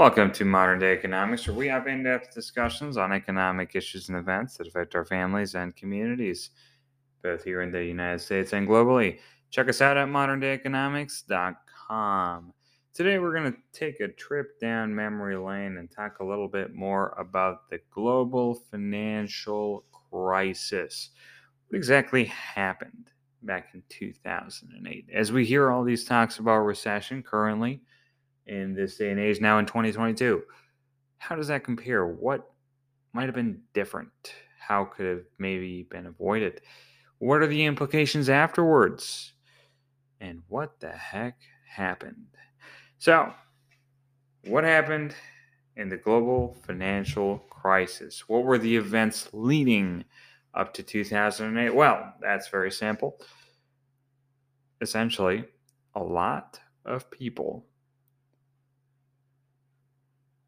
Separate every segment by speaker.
Speaker 1: Welcome to Modern Day Economics, where we have in depth discussions on economic issues and events that affect our families and communities, both here in the United States and globally. Check us out at moderndayeconomics.com. Today, we're going to take a trip down memory lane and talk a little bit more about the global financial crisis. What exactly happened back in 2008? As we hear all these talks about recession currently, in this day and age now in 2022. How does that compare? What might have been different? How could have maybe been avoided? What are the implications afterwards? And what the heck happened? So, what happened in the global financial crisis? What were the events leading up to 2008? Well, that's very simple. Essentially, a lot of people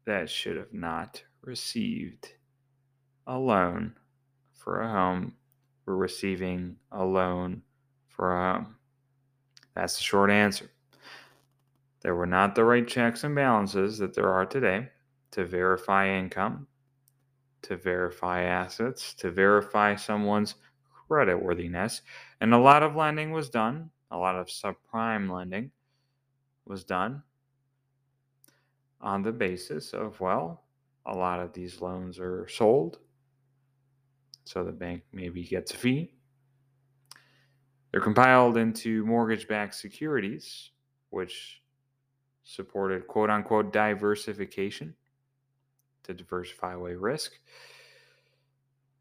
Speaker 1: that should have not received a loan for a home were receiving a loan for a home. That's the short answer. There were not the right checks and balances that there are today to verify income, to verify assets, to verify someone's creditworthiness. And a lot of lending was done, a lot of subprime lending was done on the basis of, well, a lot of these loans are sold, so the bank maybe gets a fee. They're compiled into mortgage backed securities, which supported quote unquote diversification to diversify away risk,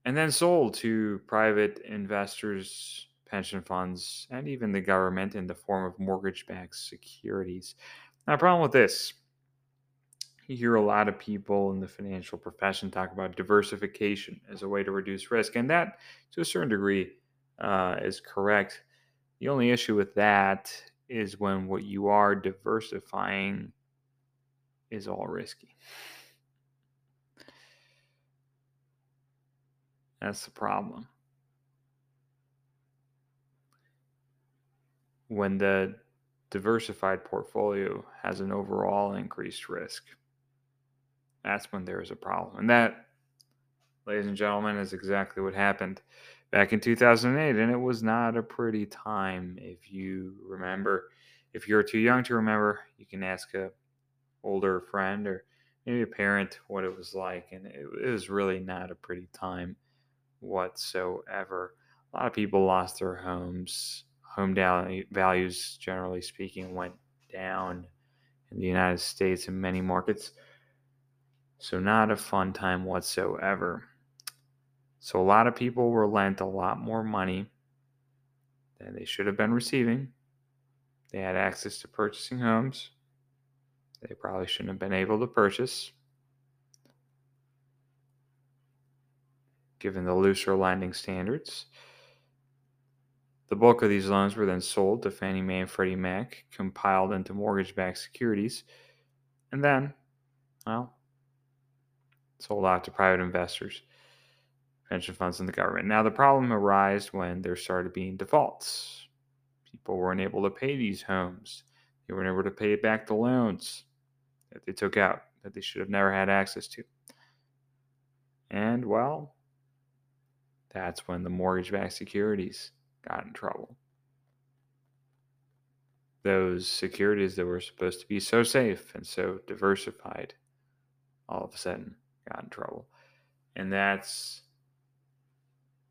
Speaker 1: and then sold to private investors, pension funds, and even the government in the form of mortgage backed securities. Now, the problem with this you hear a lot of people in the financial profession talk about diversification as a way to reduce risk, and that, to a certain degree, uh, is correct. The only issue with that is when what you are diversifying is all risky. That's the problem. When the diversified portfolio has an overall increased risk, that's when there is a problem. And that, ladies and gentlemen, is exactly what happened back in 2008. And it was not a pretty time. If you remember, if you're too young to remember, you can ask a older friend or maybe a parent what it was like. And it, it was really not a pretty time whatsoever. A lot of people lost their homes. Home down, values, generally speaking, went down in the United States in many markets. So, not a fun time whatsoever. So, a lot of people were lent a lot more money than they should have been receiving. They had access to purchasing homes. They probably shouldn't have been able to purchase, given the looser lending standards. The bulk of these loans were then sold to Fannie Mae and Freddie Mac, compiled into mortgage backed securities, and then, well, sold out to private investors, pension funds, and the government. Now, the problem arose when there started being defaults. People weren't able to pay these homes, they weren't able to pay back the loans that they took out that they should have never had access to. And, well, that's when the mortgage backed securities got in trouble. Those securities that were supposed to be so safe and so diversified all of a sudden got in trouble. And that's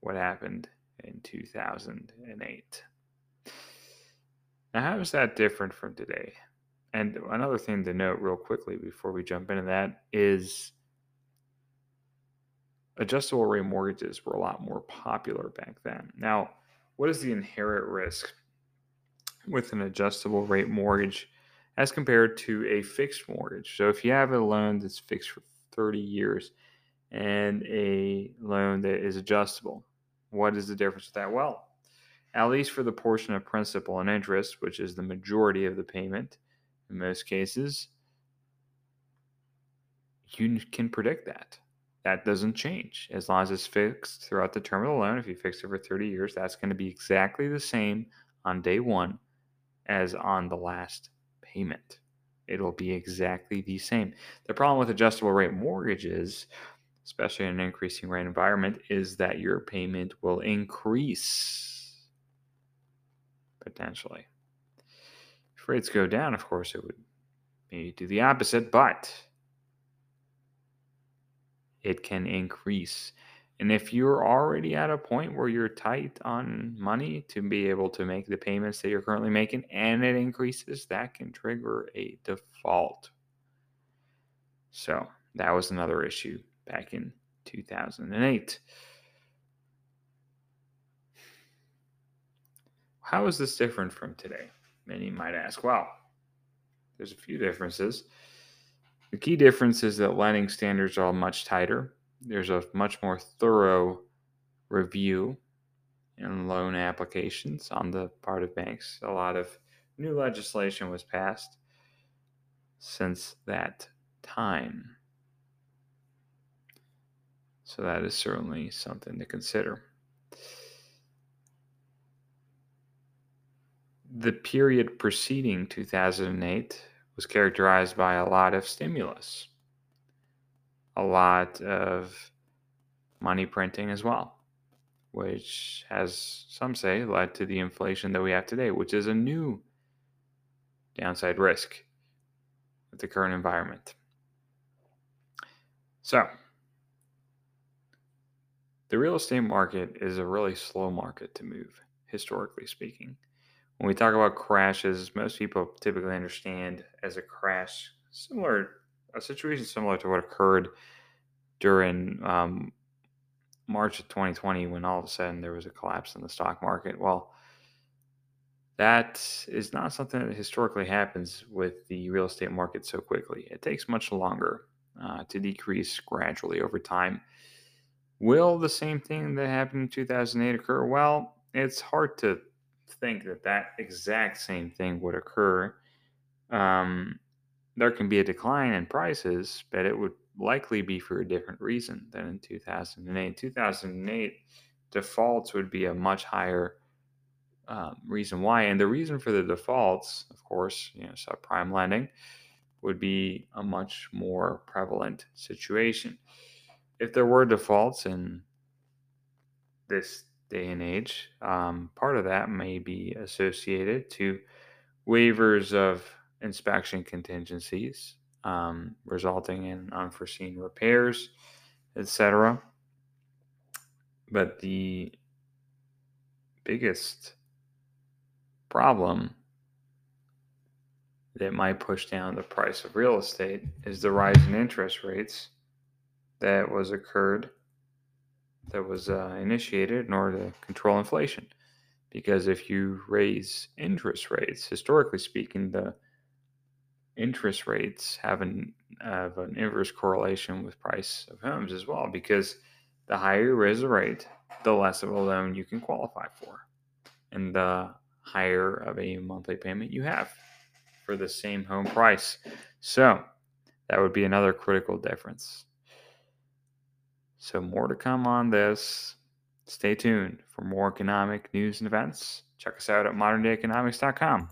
Speaker 1: what happened in 2008. Now, how is that different from today? And another thing to note, real quickly, before we jump into that, is adjustable rate mortgages were a lot more popular back then. Now, what is the inherent risk with an adjustable rate mortgage as compared to a fixed mortgage? So, if you have a loan that's fixed for 30 years and a loan that is adjustable. What is the difference with that? Well, at least for the portion of principal and interest, which is the majority of the payment in most cases, you can predict that. That doesn't change. As long as it's fixed throughout the term of the loan, if you fix it for 30 years, that's going to be exactly the same on day one as on the last payment it'll be exactly the same. The problem with adjustable rate mortgages, especially in an increasing rate environment, is that your payment will increase potentially. If rates go down, of course, it would maybe do the opposite, but it can increase. And if you're already at a point where you're tight on money to be able to make the payments that you're currently making and it increases, that can trigger a default. So that was another issue back in 2008. How is this different from today? Many might ask. Well, there's a few differences. The key difference is that lending standards are much tighter there's a much more thorough review in loan applications on the part of banks. A lot of new legislation was passed since that time. So that is certainly something to consider. The period preceding 2008 was characterized by a lot of stimulus a lot of money printing as well, which has, some say, led to the inflation that we have today, which is a new downside risk with the current environment. So, the real estate market is a really slow market to move, historically speaking. When we talk about crashes, most people typically understand as a crash similar a situation similar to what occurred during um, March of 2020 when all of a sudden there was a collapse in the stock market. Well, that is not something that historically happens with the real estate market so quickly. It takes much longer uh, to decrease gradually over time. Will the same thing that happened in 2008 occur? Well, it's hard to think that that exact same thing would occur. Um, there can be a decline in prices, but it would likely be for a different reason than in 2008. 2008 defaults would be a much higher um, reason why. And the reason for the defaults, of course, you know, subprime lending would be a much more prevalent situation. If there were defaults in this day and age, um, part of that may be associated to waivers of inspection contingencies, um, resulting in unforeseen repairs, etc. But the biggest problem that might push down the price of real estate is the rise in interest rates that was occurred that was uh, initiated in order to control inflation because if you raise interest rates historically speaking the interest rates have an have an inverse correlation with price of homes as well because the higher raise the rate, the less of a loan you can qualify for, and the higher of a monthly payment you have for the same home price. So that would be another critical difference. So more to come on this. Stay tuned for more economic news and events. Check us out at moderndayeconomics.com.